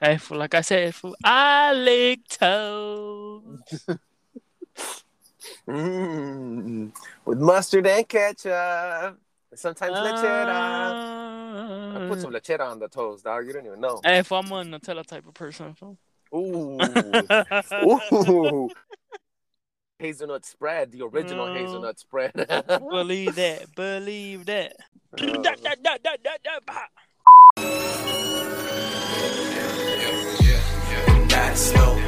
Hey, fool, like I said, fool, I lick toes. Mm, with mustard and ketchup. Sometimes lechera. Uh, I put some lechera on the toast, dog. You don't even know. Hey, if I'm a Nutella type of person, fool. Ooh. Ooh. hazelnut spread, the original Mm. hazelnut spread. Believe that. Believe that. Uh, slow,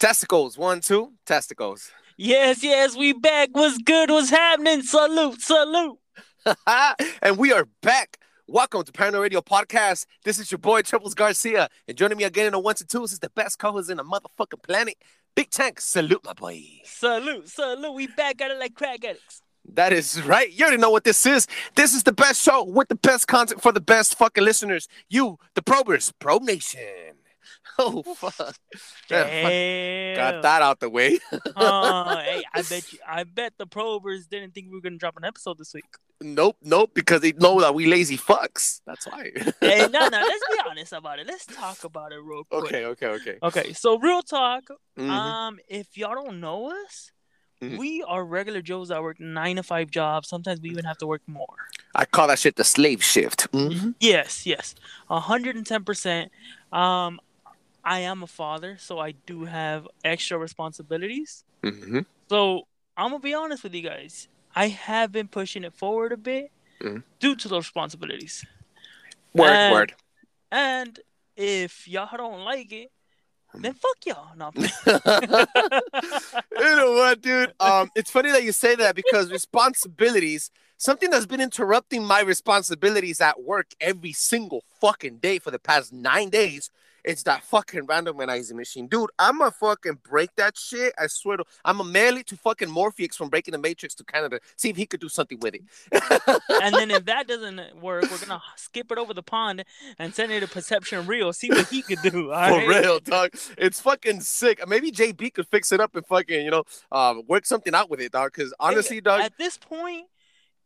testicles, one, two, testicles. Yes, yes, we back. What's good? What's happening? Salute, salute. and we are back. Welcome to Paranoid Radio Podcast. This is your boy Triples Garcia, and joining me again in the ones and twos is the best co-host in the motherfucking planet, Big Tank. Salute, my boy. Salute, salute. We back at it like crack addicts. That is right. You already know what this is. This is the best show with the best content for the best fucking listeners. You, the probers, Probe Nation. Oh fuck! Damn. Got that out the way. Uh, hey, I bet you. I bet the probers didn't think we were gonna drop an episode this week. nope, nope, because they know that we lazy fucks. That's why. Hey, no, no. Let's be honest about it. Let's talk about it real quick. okay, okay, okay. Okay. So real talk. Mhm. Um, if y'all don't know us, Mhm. we are regular Joes that work nine to five jobs. Sometimes we even have to work more. I call that shit the slave shift. Mhm. Yes, yes, hundred and ten percent. Um, I am a father, so I do have extra responsibilities. Mhm. So I'm gonna be honest with you guys. I have been pushing it forward a bit Mhm. due to those responsibilities. Word, And- word. And if y'all don't like it, then fuck y'all. No, you know what, dude? Um, it's funny that you say that because responsibilities, something that's been interrupting my responsibilities at work every single fucking day for the past nine days. It's that fucking randomizing machine, dude. I'm a fucking break that shit. I swear to. I'm a mail it to fucking Morpheus from breaking the Matrix to Canada. See if he could do something with it. and then if that doesn't work, we're gonna skip it over the pond and send it to Perception Real. See what he could do. For right? real, dog. It's fucking sick. Maybe JB could fix it up and fucking, you know, um, work something out with it, dog. Because honestly, dog, At this point,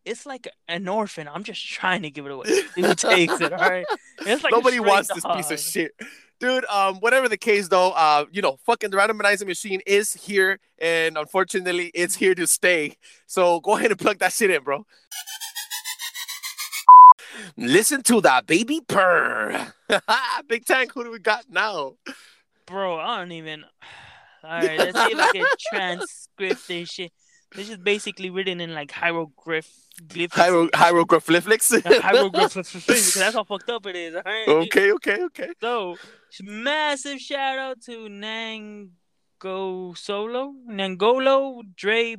it's like an orphan. I'm just trying to give it away. Who takes it, all right? It's like Nobody wants this piece of shit. Dude, um, whatever the case though, uh, you know, fucking the randomizing machine is here, and unfortunately, it's here to stay. So go ahead and plug that shit in, bro. Listen to that baby purr. Big Tank, who do we got now? Bro, I don't even. All right, let's see if I can transcript this shit. This is basically written in like hieroglyph. glyph- Hiero- hieroglyphics. hieroglyphs because that's how fucked up it is. Right? okay, okay, okay. So, massive shout out to Nango Solo, Nangolo Dre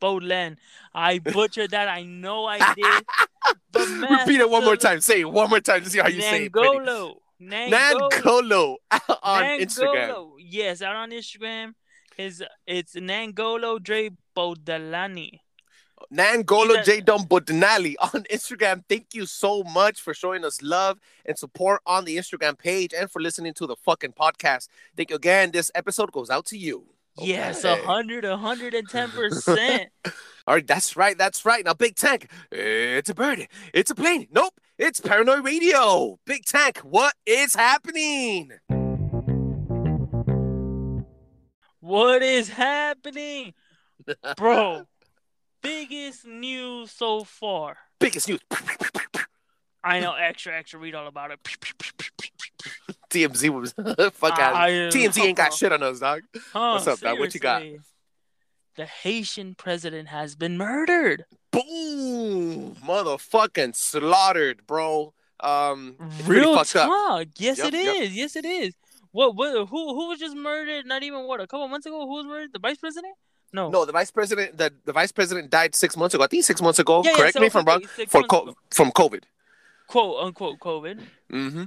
Bolen. I butchered that. I know I did. But Repeat it one more time. Say it one more time to see how you say it. Nangolo. Nangolo. Nangolo on Instagram. Yes, out on Instagram. His it's Nangolo Dre Bodelani. Nangolo J. Dum Bodinali on Instagram. Thank you so much for showing us love and support on the Instagram page and for listening to the fucking podcast. Thank you again. This episode goes out to you. Yes, a hundred, a hundred and ten percent. All right, that's right, that's right. Now, Big Tank, it's a bird, it's a plane. Nope, it's Paranoid Radio. Big Tank, what is happening? What is happening? Bro, biggest news so far. Biggest news. I know extra extra read all about it. TMZ was fuck out. I- TMZ ain't got shit on us, dog. Huh, What's up, dog? What you got? The Haitian president has been murdered. Boom, motherfucking slaughtered, bro. Um, Real talk. Yes, Yep, it is. yep. Yes, it is. What? What? Who? Who was just murdered? Not even what? A couple months ago? Who was murdered? The vice president? No. No, the vice president, the, the vice president died six months ago. I think six months ago. Yeah, yeah, Correct so me if I'm wrong. For co- from COVID. Quote unquote COVID. Mm-hmm.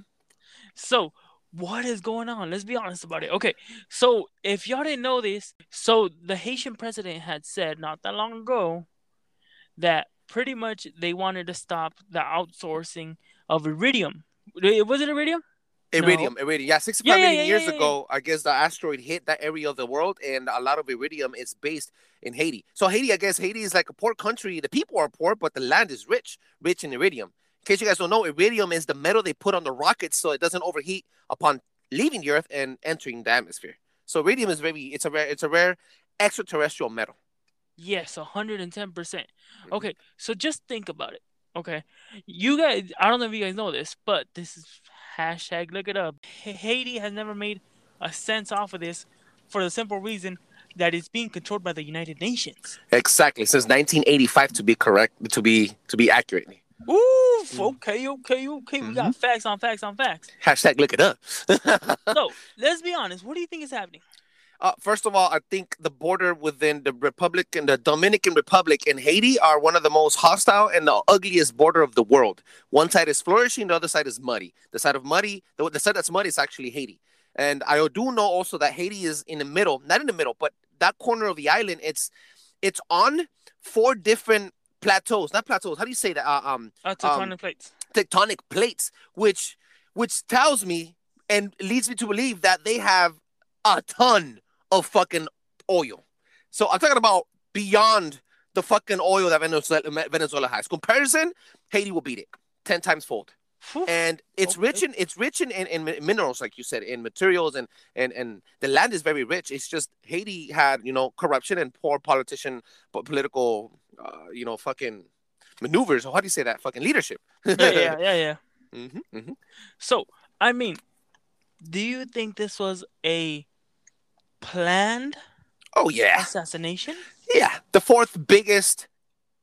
So what is going on? Let's be honest about it. Okay, so if y'all didn't know this, so the Haitian president had said not that long ago that pretty much they wanted to stop the outsourcing of iridium. Was it iridium? No. Iridium, iridium. Yeah, 65 Yeah, yeah, million yeah, years ago, I guess the asteroid hit that area of the world, and a lot of iridium is based in Haiti. So Haiti, I guess Haiti is like a poor country. The people are poor, but the land is rich, rich in iridium. In case you guys don't know, iridium is the metal they put on the rockets so it doesn't overheat upon leaving the Earth and entering the atmosphere. So iridium is very, it's a rare, it's a rare extraterrestrial metal. Yes, hundred and ten percent. Mhm. Okay, so just think about it. Okay, you guys, I don't know if you guys know this, but this is hashtag look it up. Ha- Haiti has never made a cent off of this for the simple reason that it's being controlled by the United Nations. Exactly, since 1985 to be correct, to be to be accurate. Oof. Mm. Okay, okay, okay. We Mm-hmm. got facts on facts on facts. Hashtag look it up. So let's be honest. What do you think is happening? Uh, first of all, I think the border within the Republic and the Dominican Republic and Haiti are one of the most hostile and the ugliest border of the world. One side is flourishing, the other side is muddy. The side of muddy, the, the side that's muddy is actually Haiti. And I do know also that Haiti is in the middle, not in the middle, but that corner of the island. It's it's on four different plateaus, not plateaus. How do you say that? Uh, um, Uh, tectonic plates. tectonic plates, which which tells me and leads me to believe that they have a ton of fucking oil. So I'm talking about beyond the fucking oil that Venezuela, Venezuela has. Comparison, Haiti will beat it ten times fold. And it's Okay. rich in it's rich in, in, in minerals, like you said, in materials and and and the land is very rich. It's just Haiti had you know corruption and poor politician, po- political, uh, you know, fucking maneuvers. How do you say that? Fucking leadership. yeah, yeah, yeah, yeah. hmm hmm So, I mean, do you think this was a planned Oh yeah, assassination? yeah. The fourth biggest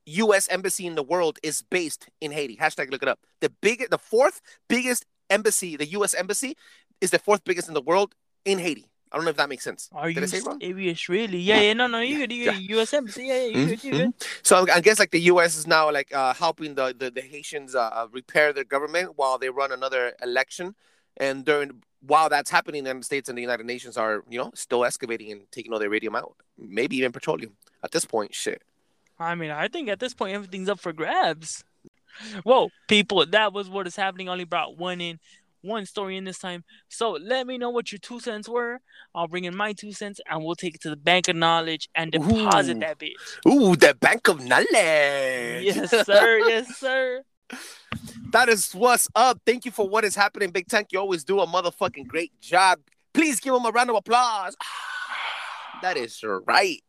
U.S. embassy in the world is based in Haiti. Hashtag look it up. The big, the fourth biggest embassy, the U.S. embassy, is the fourth biggest in the world in Haiti. I don't know if that makes sense. Are Did I you say it wrong? serious? Really? Yeah, yeah. No, no. You good? You good? U.S. Embassy? Yeah, yeah. You good? You Mhm, good? So I guess like the U.S. is now like uh, helping the the, the Haitians uh, uh, repair their government while they run another election, and during while that's happening, the United States and the United Nations are you know still excavating and taking all their radium out, maybe even petroleum. At this point, shit. I mean, I think at this point everything's up for grabs. Whoa, people, that was what is happening. Only brought one in, one story in this time. So let me know what your two cents were. I'll bring in my two cents, and we'll take it to the bank of knowledge and deposit Ooh. that bitch. Ooh, the bank of knowledge. Yes, sir. yes, sir. That is what's up. Thank you for what is happening, Big Tank. You always do a motherfucking great job. Please give him a round of applause. That is right.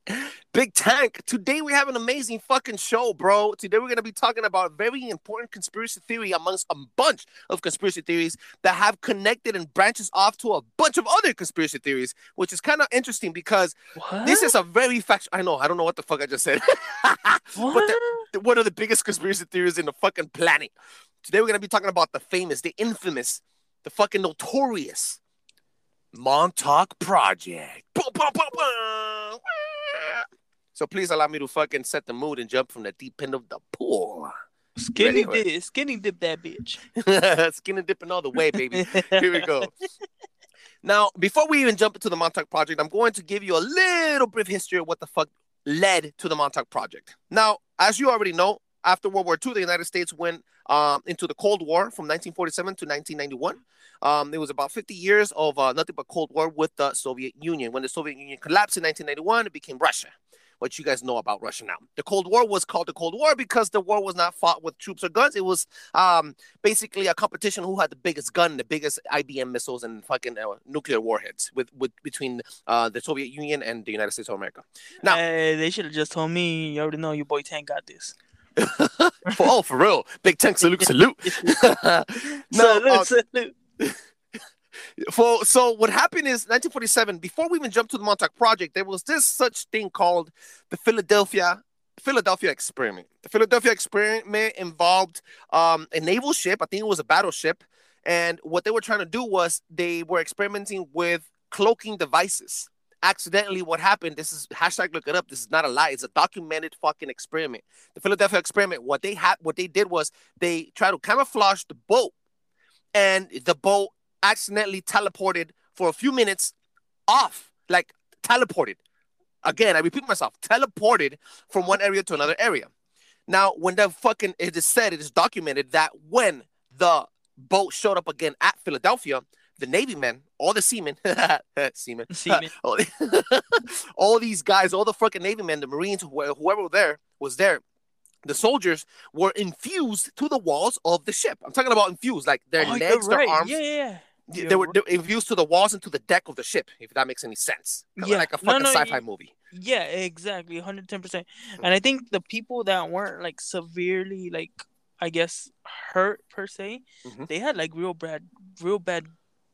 Big Tank, today we have an amazing fucking show, bro. Today we're going to be talking about a very important conspiracy theory amongst a bunch of conspiracy theories that have connected and branches off to a bunch of other conspiracy theories, which is kind of interesting because What? this is a very fact. I know, I don't know what the fuck I just said. what? but the- one of the biggest conspiracy theories in the fucking planet. Today we're gonna be talking about the famous, the infamous, the fucking notorious Montauk Project. Boom, boom, boom, boom. So please allow me to fucking set the mood and jump from the deep end of the pool. skinny Anyway. dip, skinny dip that bitch. skinny dipping all the way, baby. Here we go. Now, before we even jump into the Montauk Project, I'm going to give you a little brief history of what the fuck led to the Montauk Project. Now, as you already know, after World War II, the United States went um, into the Cold War from 1947 to 1991. Um, it was about 50 years of uh, nothing but Cold War with the Soviet Union. When the Soviet Union collapsed in 1991, it became Russia. What you guys know about Russia now. The Cold War was called the Cold War because the war was not fought with troops or guns. It was um, basically a competition who had the biggest gun, the biggest ICBM missiles, and fucking uh, nuclear warheads with, with between uh, the Soviet Union and the United States of America. Now- Hey, they should have just told me. You already know your boy Tank got this. For, oh, for real. Big tank salute, salute. no, salute, uh, salute. For, so what happened is 1947, before we even jumped to the Montauk Project, there was this such thing called the Philadelphia Philadelphia experiment. The Philadelphia experiment involved um, a naval ship. I think it was a battleship. And what they were trying to do was they were experimenting with cloaking devices. Accidentally, what happened? This is hashtag look it up. This is not a lie. It's a documented fucking experiment. The Philadelphia experiment. What they had, what they did was they tried to camouflage the boat, and the boat accidentally teleported for a few minutes off, like teleported. Again, I repeat myself, teleported from one area to another area. Now, when the fucking it is said, it is documented that when the boat showed up again at Philadelphia, the Navy men, all the seamen, seamen, Seamen. all, all these guys, all the fucking Navy men, the Marines, wh- whoever were there was there. The soldiers were infused to the walls of the ship. I'm talking about infused, like their Oh, legs, their arms. Yeah, yeah, yeah. They were, they infused to the walls and to the deck of the ship, if that makes any sense. Yeah. Like a fucking no, sci-fi y- movie. Yeah, exactly, 110%. And I think the people that weren't like severely like I guess hurt per se, Mhm. they had like real bad real bad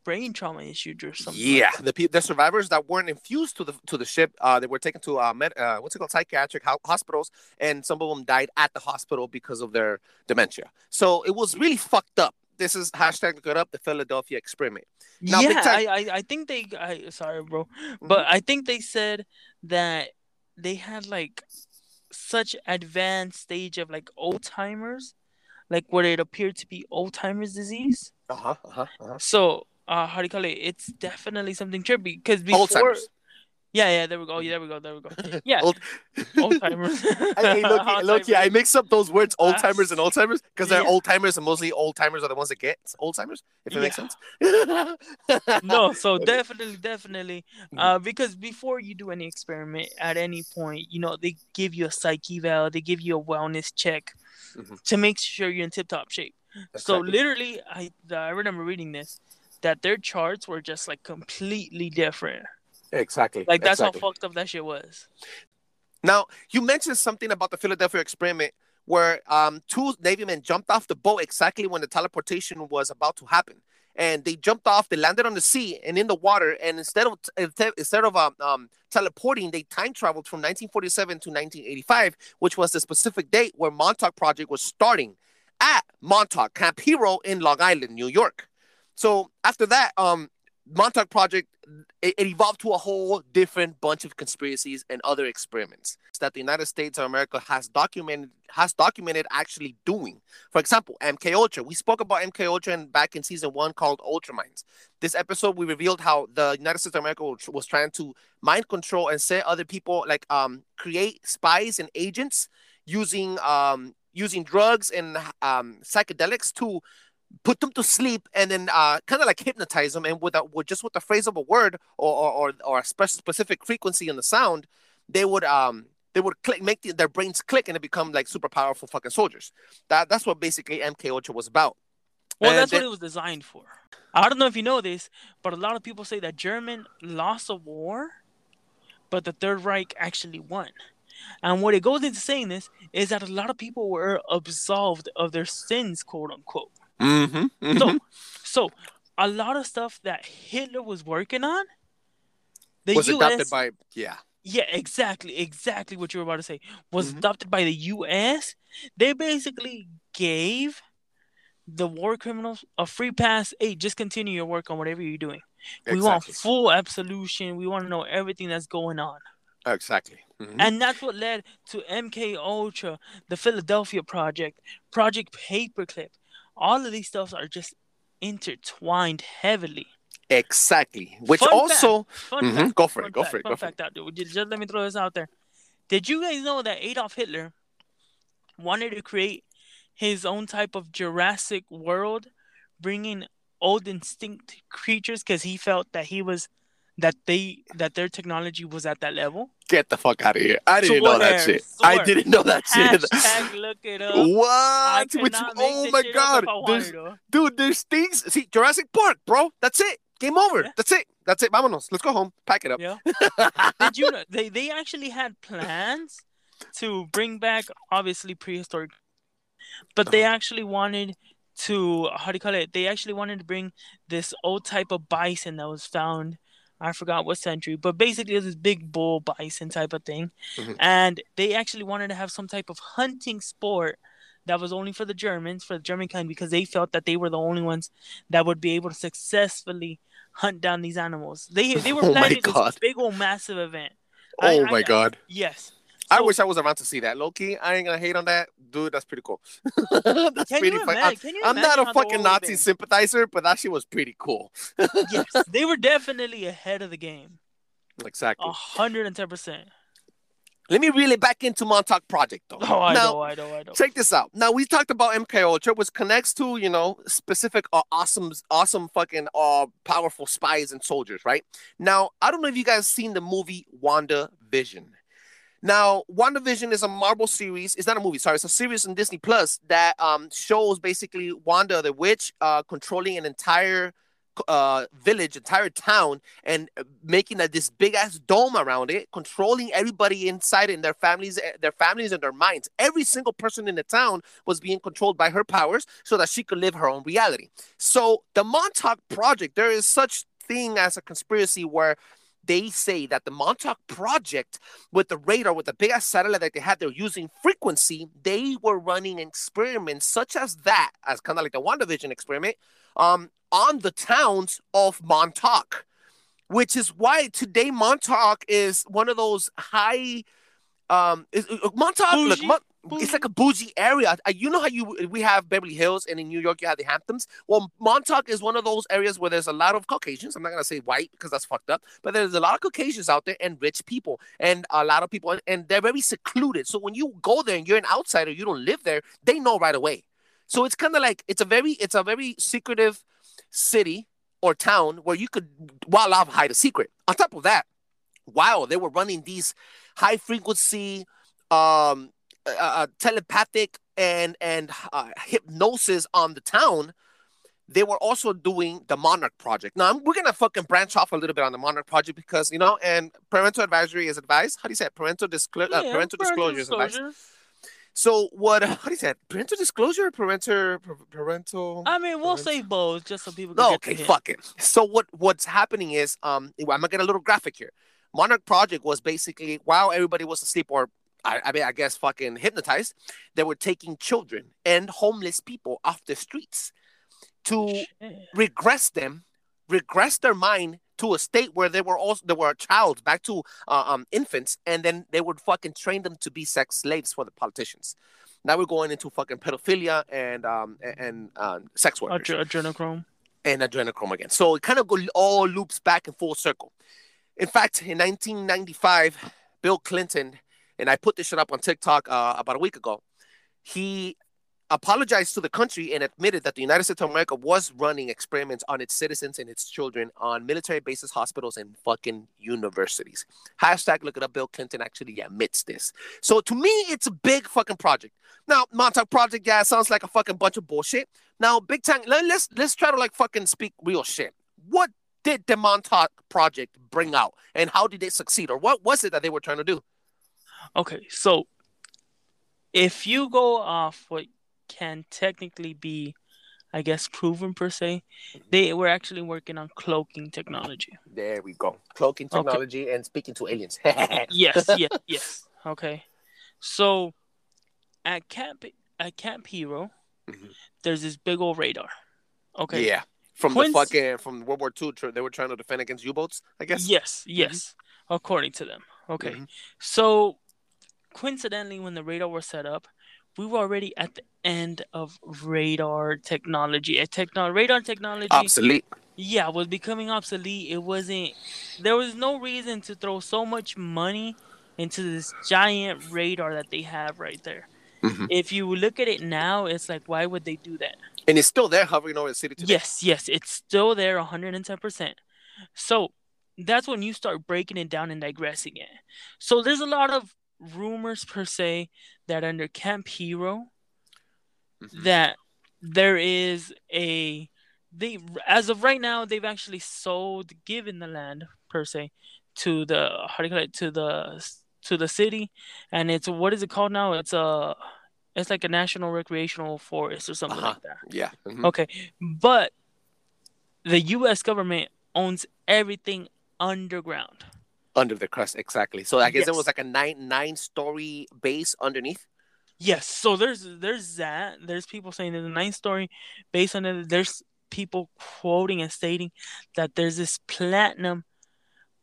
brain trauma issues or something. Yeah, that. the pe- the survivors that weren't infused to the to the ship, uh, they were taken to uh, med- uh what's it called, psychiatric ho- hospitals, and some of them died at the hospital because of their dementia. So it was really fucked up. This is hashtag look it up, the Philadelphia experiment. Now, yeah, time- I, I I think they I sorry bro, Mm-hmm. but I think they said that they had like such advanced stage of like old timers, like what it appeared to be old timers disease. Uh huh. Uh huh. Uh-huh. So uh, how do you call it? It's definitely something trippy because before. Alzheimer's. Yeah, yeah, there we go. Yeah, there we go. There we go. Yeah, Old- Alzheimer's. I, hey, Loki, Loki, I mix up those words, old timers and old timers, because they're yeah. old timers and mostly old timers are the ones that get old timers, if it makes sense. no, so definitely, definitely, Mhm. uh, because before you do any experiment at any point, you know they give you a psyche eval, they give you a wellness check Mhm. to make sure you're in tip-top shape. So Exactly. literally, I I remember reading this that their charts were just like completely different. Exactly. Like that's exactly. how fucked up that shit was. Now, you mentioned something about the Philadelphia experiment where um, two Navy men jumped off the boat exactly when the teleportation was about to happen. And they jumped off, they landed on the sea and in the water. And instead of instead instead of um, um, teleporting, they time traveled from 1947 to 1985, which was the specific date where Montauk Project was starting at Montauk Camp Hero in Long Island, New York. So after that, um, Montauk Project it, it evolved to a whole different bunch of conspiracies and other experiments that the United States of America has documented has documented actually doing. For example, MK Ultra. We spoke about MK Ultra in, back in season one called Ultraminds. This episode we revealed how the United States of America was, was trying to mind control and set other people like um create spies and agents using um using drugs and um psychedelics to put them to sleep and then uh, kind of like hypnotize them and with, a, with just with the phrase of a word or or, or, or a spe- specific frequency in the sound they would um they would click make the, their brains click and they become like super powerful fucking soldiers that that's what basically mk ultra was about Well, And that's then- what it was designed for. I don't know if you know this, but a lot of people say that German lost a war, but the Third Reich actually won. And what it goes into saying this is that a lot of people were absolved of their sins, quote unquote. Mm-hmm, So, so a lot of stuff that Hitler was working on, the was U.S. adopted by yeah Yeah, exactly, exactly what you were about to say was Mhm. adopted by the U.S. They basically gave the war criminals a free pass. Hey, just continue your work on whatever you're doing. We want full absolution. We want to know everything that's going on, exactly Mhm. and that's what led to MK Ultra, the Philadelphia Project, Project Paperclip. All of these stuffs are just intertwined heavily. exactly which Fun also Fun Mhm, fact, go for it go fact, for it go for it fact out there. Just, just let me throw this out there. Did you guys know that Adolf Hitler wanted to create his own type of Jurassic World, bringing old extinct creatures because he felt that he was that they that their technology was at that level. get the fuck out of here i didn't know that Swear, shit i didn't know that shit Hashtag look it up. What Which, oh my god up if I there's. Dude, there's things. See, Jurassic Park, bro. That's it. Game over. Yeah. That's it. That's it. Vámonos. Let's go home. Pack it up. Yeah. Did you know they they actually had plans to bring back obviously prehistoric, but they uh-huh. actually wanted to how do you call it? They actually wanted to bring this old type of bison that was found. I forgot what century, but basically it was this big bull bison type of thing, Mhm. and they actually wanted to have some type of hunting sport that was only for the Germans, for the German kind, because they felt that they were the only ones that would be able to successfully hunt down these animals. They they were Oh planning God. this big old massive event. Oh I- my god. Yes. I wish I was around to see that. Loki, I ain't gonna hate on that, dude. That's pretty cool. that's Can pretty you imagine? I'm, Can you I'm not a fucking Nazi sympathizer, but that shit was pretty cool. yes, they were definitely ahead of the game. Exactly. Hundred and ten percent. Let me reel it back into Montauk Project, though. Oh, I now, know, I know, I know. check this out. Now we talked about MK Ultra, which connects to you know specific uh, awesome, awesome fucking uh powerful spies and soldiers, right? Now I don't know if you guys seen the movie Wanda Vision. Now, WandaVision is a Marvel series. It's not a movie, sorry. It's a series on Disney Plus that um, shows basically Wanda the witch uh, controlling an entire uh, village, entire town, and uh, making this big ass dome around it, controlling everybody inside and their families, eh, their families and their minds. Every single person in the town was being controlled by her powers, so that she could live her own reality. So the Montauk Project, there is such thing as a conspiracy where they say that the Montauk Project, with the radar, with the big ass satellite that they had, they're using frequency. They were running experiments such as that, as kind of like the WandaVision experiment, um, on the towns of Montauk, which is why today Montauk is one of those high. Um, is, uh, Montauk, look, Mon-? It's like a bougie area. You know how you we have Beverly Hills, and in New York you have the Hamptons. Well, Montauk is one of those areas where there's a lot of Caucasians. I'm not gonna say white because that's fucked up, but there's a lot of Caucasians out there and rich people, and a lot of people, and they're very secluded. So when you go there and you're an outsider, you don't live there, they know right away. So it's kind of like it's a very it's a very secretive city or town where you could while off hide a secret. On top of that, while they were running these high frequency um uh, uh, telepathic and and uh, hypnosis on the town they were also doing the monarch project now I'm, we're gonna fucking branch off a little bit on the monarch project because you know and parental advisory is advised how do you say it? parental, disclo- uh, Yeah, parental disclosure is advised so what how do you say it? parental disclosure or parental parental I mean, we'll Parental- say both just so people can no, okay, fuck it. So what what's happening is um I'm gonna get a little graphic here. Monarch Project was basically while everybody was asleep or I, I mean I guess fucking hypnotized, they were taking children and homeless people off the streets to Shit. regress them, regress their mind to a state where they were also they were a child back to uh, um infants, and then they would fucking train them to be sex slaves for the politicians. Now we're going into fucking pedophilia and um and, and um, sex workers Adre- adrenochrome. and adrenochrome again. So it kind of go, all loops back in full circle. In fact, in 1995, Bill Clinton, and I put this shit up on TikTok uh, about a week ago, he apologized to the country and admitted that the United States of America was running experiments on its citizens and its children on military bases, hospitals, and fucking universities. Hashtag look it up. Bill Clinton actually admits this. So to me, it's a big fucking project. Now, Montauk Project, yeah, sounds like a fucking bunch of bullshit. Now, Big let, let's let's try to like fucking speak real shit. What did the Montauk Project bring out, and how did they succeed, or what was it that they were trying to do? Okay, so if you go off what can technically be, I guess, proven per se, they were actually working on cloaking technology. There we go, cloaking Okay. technology and speaking to aliens. yes, yes, yes. Okay. So at Camp at Camp Hero, Mhm. there's this big old radar. Okay. Yeah, from the fucking from World War II, they were trying to defend against U-boats. I guess. Yes, yes. According to them. Okay. Mhm. So coincidentally when the radar was set up, we were already at the end of radar technology. A techno radar technology Obsolete. yeah, was becoming obsolete. It wasn't there was no reason to throw so much money into this giant radar that they have right there. Mhm. If you look at it now, it's like why would they do that? And it's still there, hovering over the city today. Yes, yes, it's still there 110%. So that's when you start breaking it down and digressing it. So there's a lot of rumors per se that under Camp Hero Mhm. that there is a they as of right now they've actually sold given the land per se to the how do you call it to the to the city and it's what is it called now it's a it's like a national recreational forest or something Uh-huh. like that Yeah. mhm. Okay, but the U.S. government owns everything underground. Under the crust, exactly. So I guess it was like a nine nine story base underneath. Yes, so there's there's that. There's people saying there's a nine story on it. There's people quoting and stating that there's this platinum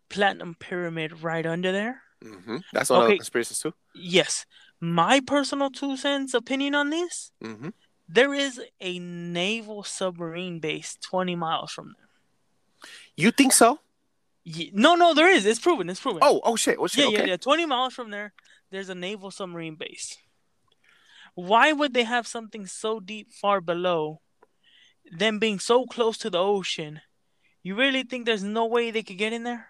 platinum pyramid right under there. hmm That's one of the conspiracies too. Yes, my personal two cents opinion on this: hmm there is a naval submarine base 20 miles from there. You think so? Ye- No, no, there is. It's proven. It's proven. Oh, oh shit, oh shit. yeah, okay. yeah, yeah. 20 miles from there, there's a naval submarine base. Why would they have something so deep, far below, them being so close to the ocean? You really think there's no way they could get in there?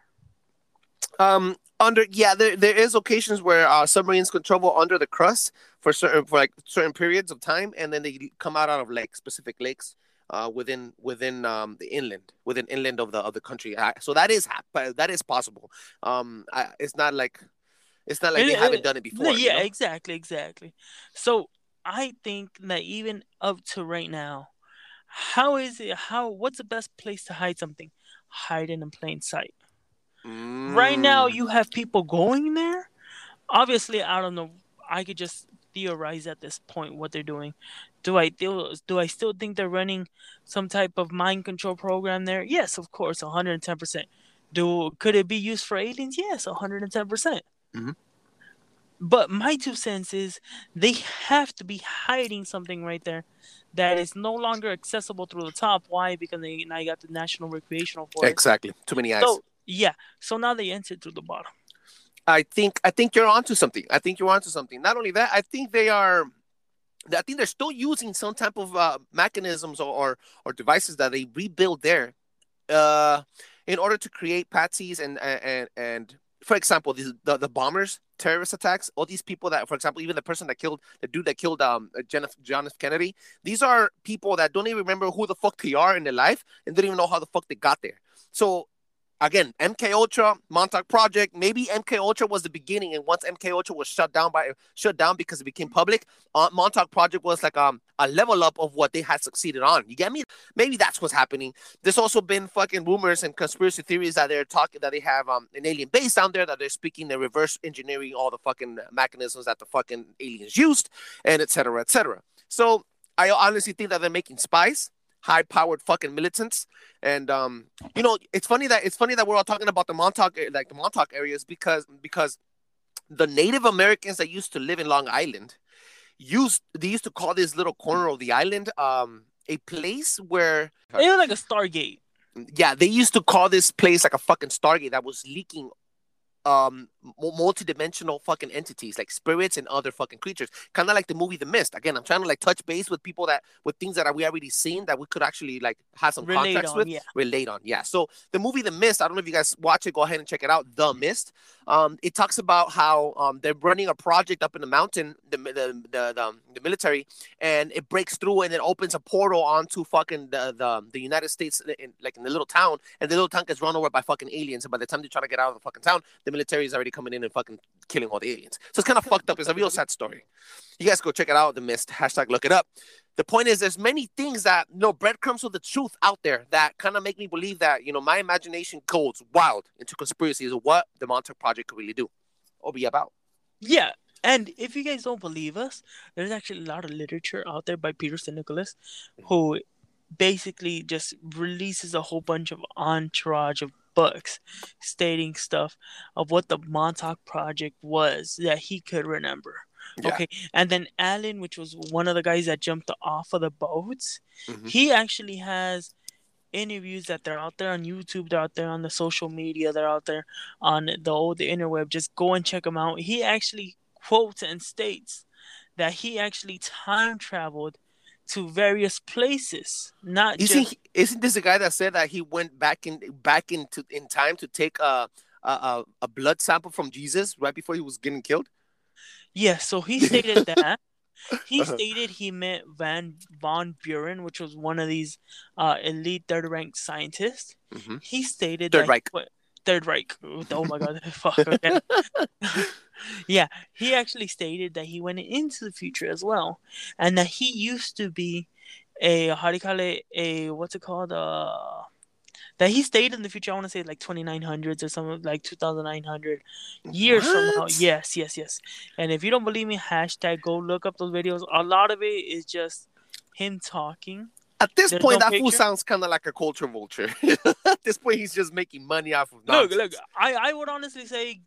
Um, under yeah, there there is occasions where uh, submarines can travel under the crust for certain for like certain periods of time, and then they come out out of lakes, specific lakes, uh, within within um the inland, within inland of the of the country. Uh, so that is hap- that is possible. Um, I, it's not like it's not like they It- haven't done it before. No, you yeah, know? exactly, exactly. So I think that even up to right now, how is it? How what's the best place to hide something? Hide it in plain sight. Right now, Mm. you have people going there. Obviously, I don't know. I could just theorize at this point what they're doing. Do I still do I still think they're running some type of mind control program there? Yes, of course, 110 percent. Do could it be used for aliens? Yes, 110 percent. Mhm. But my two cents is they have to be hiding something right there that is no longer accessible through the top. Why? Because they now you got the National Recreational Forest. exactly too many eyes. So yeah, so now they enter through the bottom. I think I think you're onto something. I think you're onto something. Not only that, I think they are. I think they're still using some type of uh, mechanisms or, or or devices that they rebuild there, uh, in order to create patsies and and and for example, the, the bombers, terrorist attacks, all these people that, for example, even the person that killed the dude that killed um John F. John F. Kennedy, these are people that don't even remember who the fuck they are in their life and don't even know how the fuck they got there. So again, MK Ultra, Montauk Project, maybe MK Ultra was the beginning, and once MK Ultra was shut down by shut down because it became public, uh, Montauk Project was like um a level up of what they had succeeded on. You get me? Maybe that's what's happening. There's also been fucking rumors and conspiracy theories that they're talking that they have um an alien base down there that they're speaking, they're reverse engineering all the fucking mechanisms that the fucking aliens used, and etc. cetera, et cetera. So I honestly think that they're making spies, high-powered fucking militants, and um, you know, it's funny that it's funny that we're all talking about the Montauk, like the Montauk areas, because because the Native Americans that used to live in Long Island used they used to call this little corner of the island um a place where It was like a Stargate. yeah they used to call this place like a fucking stargate that was leaking um multi-dimensional fucking entities like spirits and other fucking creatures. Kind of like the movie the mist. Again i'm trying to like touch base with people that with things that we already seen that we could actually like have some Relate context on, with yeah. relate on yeah. So the movie the mist i don't know if you guys watch it go ahead and check it out the mist. Um it talks about how um they're running a project up in the mountain the the the, the, the military and it breaks through and it opens a portal onto fucking the the, the united states in, like in the little town and the little town gets run over by fucking aliens and by the time they try to get out of the fucking town the military is already coming in and fucking killing all the aliens. So it's kind of fucked up. It's a real sad story. You guys go check it out the mist. Hashtag look it up. The point is there's many things that you know breadcrumbs of the truth out there that kind of make me believe that you know my imagination goes wild into conspiracies of what the montauk project could really do or be about. Yeah, and if you guys don't believe us, there's actually a lot of literature out there by Peter St. Nicholas, mm-hmm. who basically just releases a whole bunch of entourage of books stating stuff of what the Montauk Project was that he could remember. Yeah. Okay, and then Alan, which was one of the guys that jumped off of the boats, Mhm. he actually has interviews that they're out there on YouTube, they're out there on the social media, they're out there on the old the interweb. Just go and check him out. He actually quotes and states that he actually time traveled to various places, not isn't just he, isn't this the guy that said that he went back in back into in time to take a a, a, blood sample from jesus right before he was getting killed yeah. So he stated that. He Uh-huh. stated he met Van von Buren, which was one of these uh, elite third rank scientists. Mhm. He stated Third that Reich. what- Third Reich. Oh my god, fuck. Okay. yeah, he actually stated that he went into the future as well, and that he used to be a how do you call it? A what's it called? Uh, that he stayed in the future. I want to say like 2900s or something like 2900 years from now. Yes, yes, yes. And if you don't believe me, hashtag go look up those videos. A lot of it is just him talking. at this There's point no that fool sounds kind of like a culture vulture at this point he's just making money off of Look, look. I I would honestly say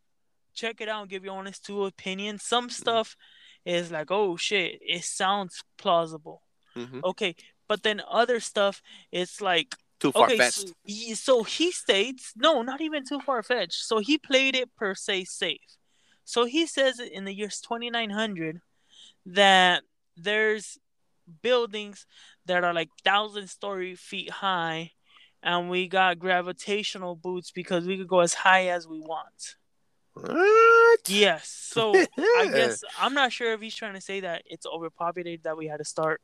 check it out and give your honest two opinions. Some stuff is like, oh shit, it sounds plausible. Mhm. Okay, but then other stuff, it's like Too far okay, fetched. so, he- so he states no, not even too far fetched. So he played it per se safe. So he says it in the years 2900 that there's buildings that are like thousand story feet high, and we got gravitational boots because we could go as high as we want. What? Yes. So I guess I'm not sure if he's trying to say that it's overpopulated that we had to start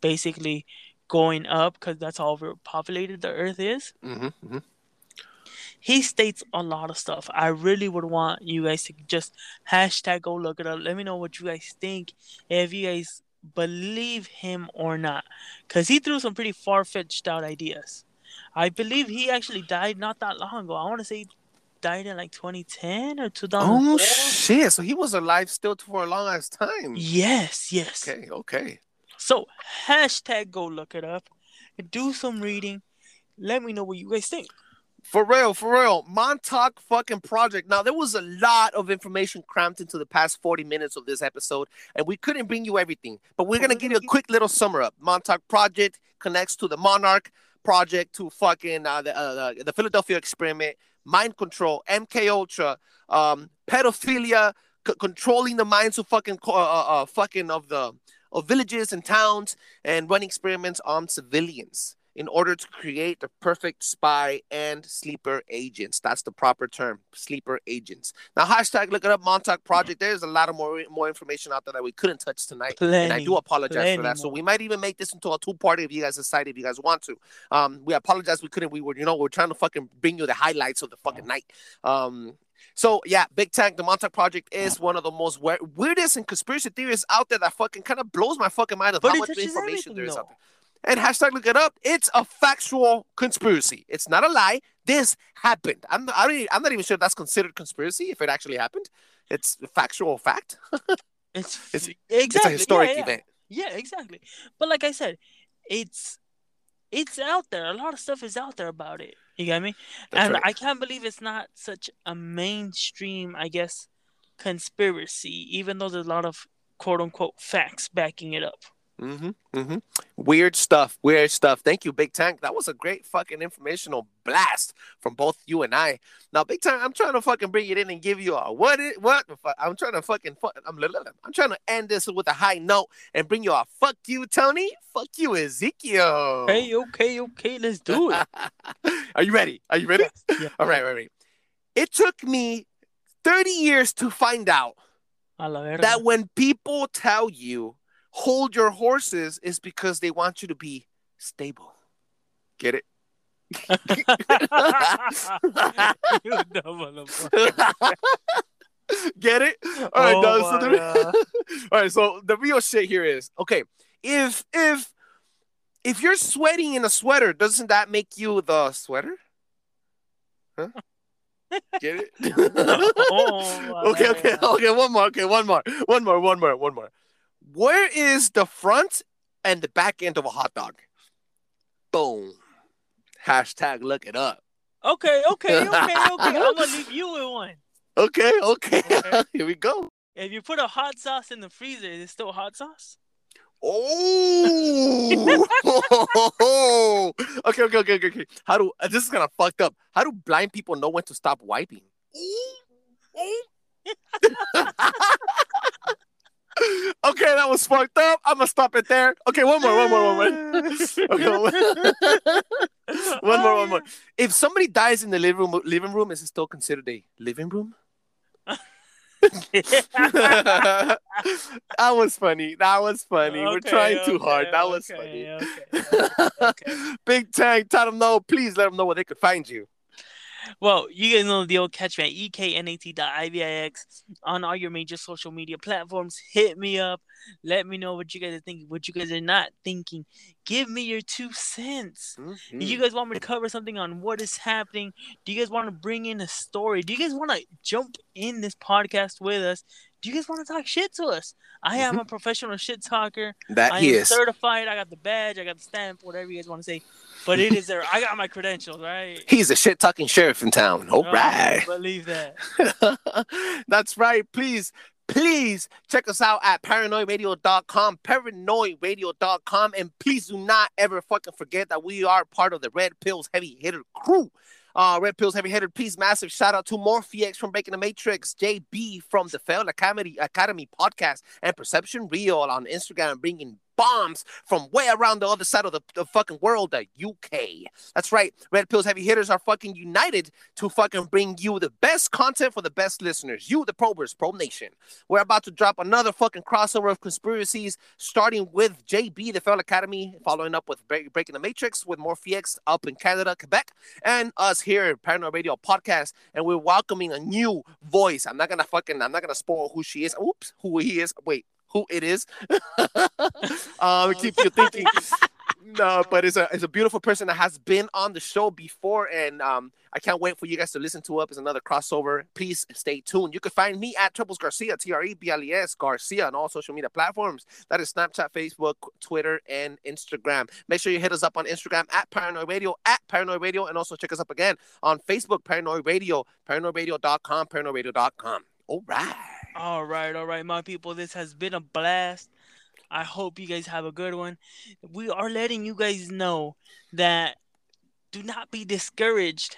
basically going up because that's how overpopulated the Earth is. hmm hmm He states a lot of stuff. I really would want you guys to just hashtag go look it up. Let me know what you guys think. If you guys believe him or not, because he threw some pretty far fetched out ideas. I believe he actually died not that long ago. I want to say died in like 2010 or 2000. Oh shit! So he was alive still for a long ass time. Yes, yes. Okay, okay. So hashtag go look it up. Do some reading. Let me know what you guys think. For real, for real. Montauk fucking project. Now there was a lot of information crammed into the past 40 minutes of this episode, and we couldn't bring you everything. But we're gonna give you a quick little summer up. Montauk project connects to the Monarch project, to fucking uh, the, uh, the Philadelphia experiment, mind control, MK Ultra, um, pedophilia, c- controlling the minds of fucking co- uh, uh, fucking of the of villages and towns, and running experiments on civilians in order to create the perfect spy and sleeper agents. That's the proper term, sleeper agents. Now, hashtag look it up, Montauk Project. There's a lot of more more information out there that we couldn't touch tonight. and I do apologize for that. So we might even make this into a two-party if you guys decide if you guys want to. Um, we apologize we couldn't. We were, you know, we're trying to fucking bring you the highlights of the fucking night. Um, so yeah, Big Tank, the Montauk Project is one of the most we- weirdest and conspiracy theories out there that fucking kind of blows my fucking mind of But how much information there is out there. And hashtag look it up. It's a factual conspiracy. It's not a lie. This happened. I'm I don't, e- I'm not even sure that's considered conspiracy if it actually happened. It's a factual fact. It's, It's- exactly It's a historic yeah, yeah. event. Yeah, exactly. But like I said, it's it's out there. A lot of stuff is out there about it. You get me? That's and right. I can't believe it's not such a mainstream, I guess, conspiracy, even though there's a lot of quote unquote facts backing it up. Mm-hmm. Mm-hmm. Weird stuff. Weird stuff. Thank you, Big Tank. That was a great fucking informational blast from both you and I. Now, Big Tank, I'm trying to fucking bring it in and give you a what it what the fuck. I'm trying to fucking fu- I'm I'm trying to end this with a high note and bring you a fuck you, Tony. Fuck you, Ezekiel. Hey, okay, okay, let's do it. Are you ready? Are you ready? Yes, yeah. All right, right, right. It took me 30 years to find out A la verga. that when people tell you hold your horses is because they want you to be stable. Get it? you dumb motherfucker. Get it? All right, oh no, so the, all right. So the real shit here is okay. If if if you're sweating in a sweater, doesn't that make you the sweater? Huh? Get it? Oh, okay, okay, okay. One more. Okay, one more. One more. One more. One more. Where is the front and the back end of a hot dog? Boom. Hashtag look it up. Okay, okay, okay, okay. I'm gonna leave you with one. Okay, okay. Okay. Here we go. If you put a hot sauce in the freezer, is it still hot sauce? Oh. okay, okay, okay, okay, okay. How do uh, this is kind of fucked up? How do blind people know when to stop wiping? okay, that was fucked up. I'm gonna stop it there. Okay, one more, one more, one more. Okay, one more, one more. If somebody dies in the living room, living room, is it still considered a living room? that was funny. That was funny. We're Okay, trying too hard. That was okay, funny. okay, okay, okay. Big Tank, tell them no. Please let them know where they could find you. Well, you guys know the deal. Catch me at eknat.ivix on all your major social media platforms. Hit me up. Let me know what you guys are thinking, what you guys are not thinking. Give me your two cents. Mm-hmm. Do you guys want me to cover something on what is happening? Do you guys want to bring in a story? Do you guys want to jump in this podcast with us? Do you guys want to talk shit to us? I am a professional shit talker. that I is. certified. I got the badge. I got the stamp. Whatever you guys want to say, but it is there. I got my credentials, right? He's a shit talking sheriff in town. All Oh, right. Believe that. That's right. Please, please check us out at paranoidradio.com, paranoidradio.com, and please do not ever fucking forget that we are part of the Red Pills Heavy Hitter crew. Uh, Red Pills Heavy Hitter, please, massive shout out to Morphex from Breaking the Matrix, JB from the Failed Academy, Academy podcast, and Perception Real on Instagram, bringing bombs from way around the other side of the, the fucking world, the UK. That's right. Red Pills Heavy Hitters are fucking united to fucking bring you the best content for the best listeners. You, the probers, Probe Nation. We're about to drop another fucking crossover of conspiracies, starting with JB, the Failed Academy, following up with Bre- Breaking the Matrix with Morphex up in Canada, Quebec, and us here at Paranoid Radio Podcast. And we're welcoming a new voice. I'm not gonna fucking, I'm not gonna spoil who she is. Oops, who he is. Wait, who it is. um, keep you thinking. No, but it's a it's a beautiful person that has been on the show before, and um, I can't wait for you guys to listen to up. It's another crossover. Please stay tuned. You can find me at Trebles Garcia, T R E B L E S Garcia, on all social media platforms. That is Snapchat, Facebook, Twitter, and Instagram. Make sure you hit us up on Instagram at Paranoid Radio, at Paranoid Radio, and also check us up again on Facebook, Paranoid Radio, paranoidradio.com, paranoidradio.com. All right. All right, all right, my people. This has been a blast. I hope you guys have a good one. We are letting you guys know that do not be discouraged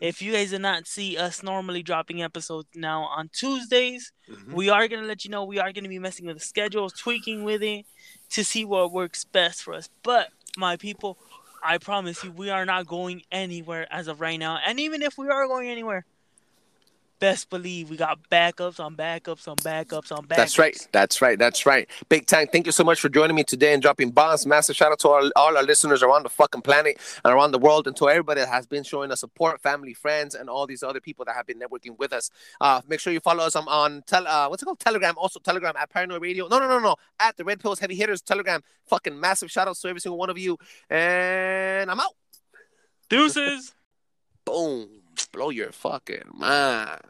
if you guys do not see us normally dropping episodes now on Tuesdays. Mhm. We are gonna let you know we are gonna be messing with the schedules, tweaking with it to see what works best for us. But my people, I promise you, we are not going anywhere as of right now. And even if we are going anywhere, best believe we got backups on backups on backups on backups. That's right. That's right. That's right. Big Tank, thank you so much for joining me today and dropping bombs. Massive shout out to all, all our listeners around the fucking planet and around the world and to everybody that has been showing us support, family, friends, and all these other people that have been networking with us. Uh, make sure you follow us on, on tel- uh, what's it called? Telegram. Also, Telegram at Paranoid Radio. No, no, no, no. At the Red Pills Heavy Hitters Telegram. Fucking massive shout outs to every single one of you. And I'm out. Deuces. Boom blow your fucking mind.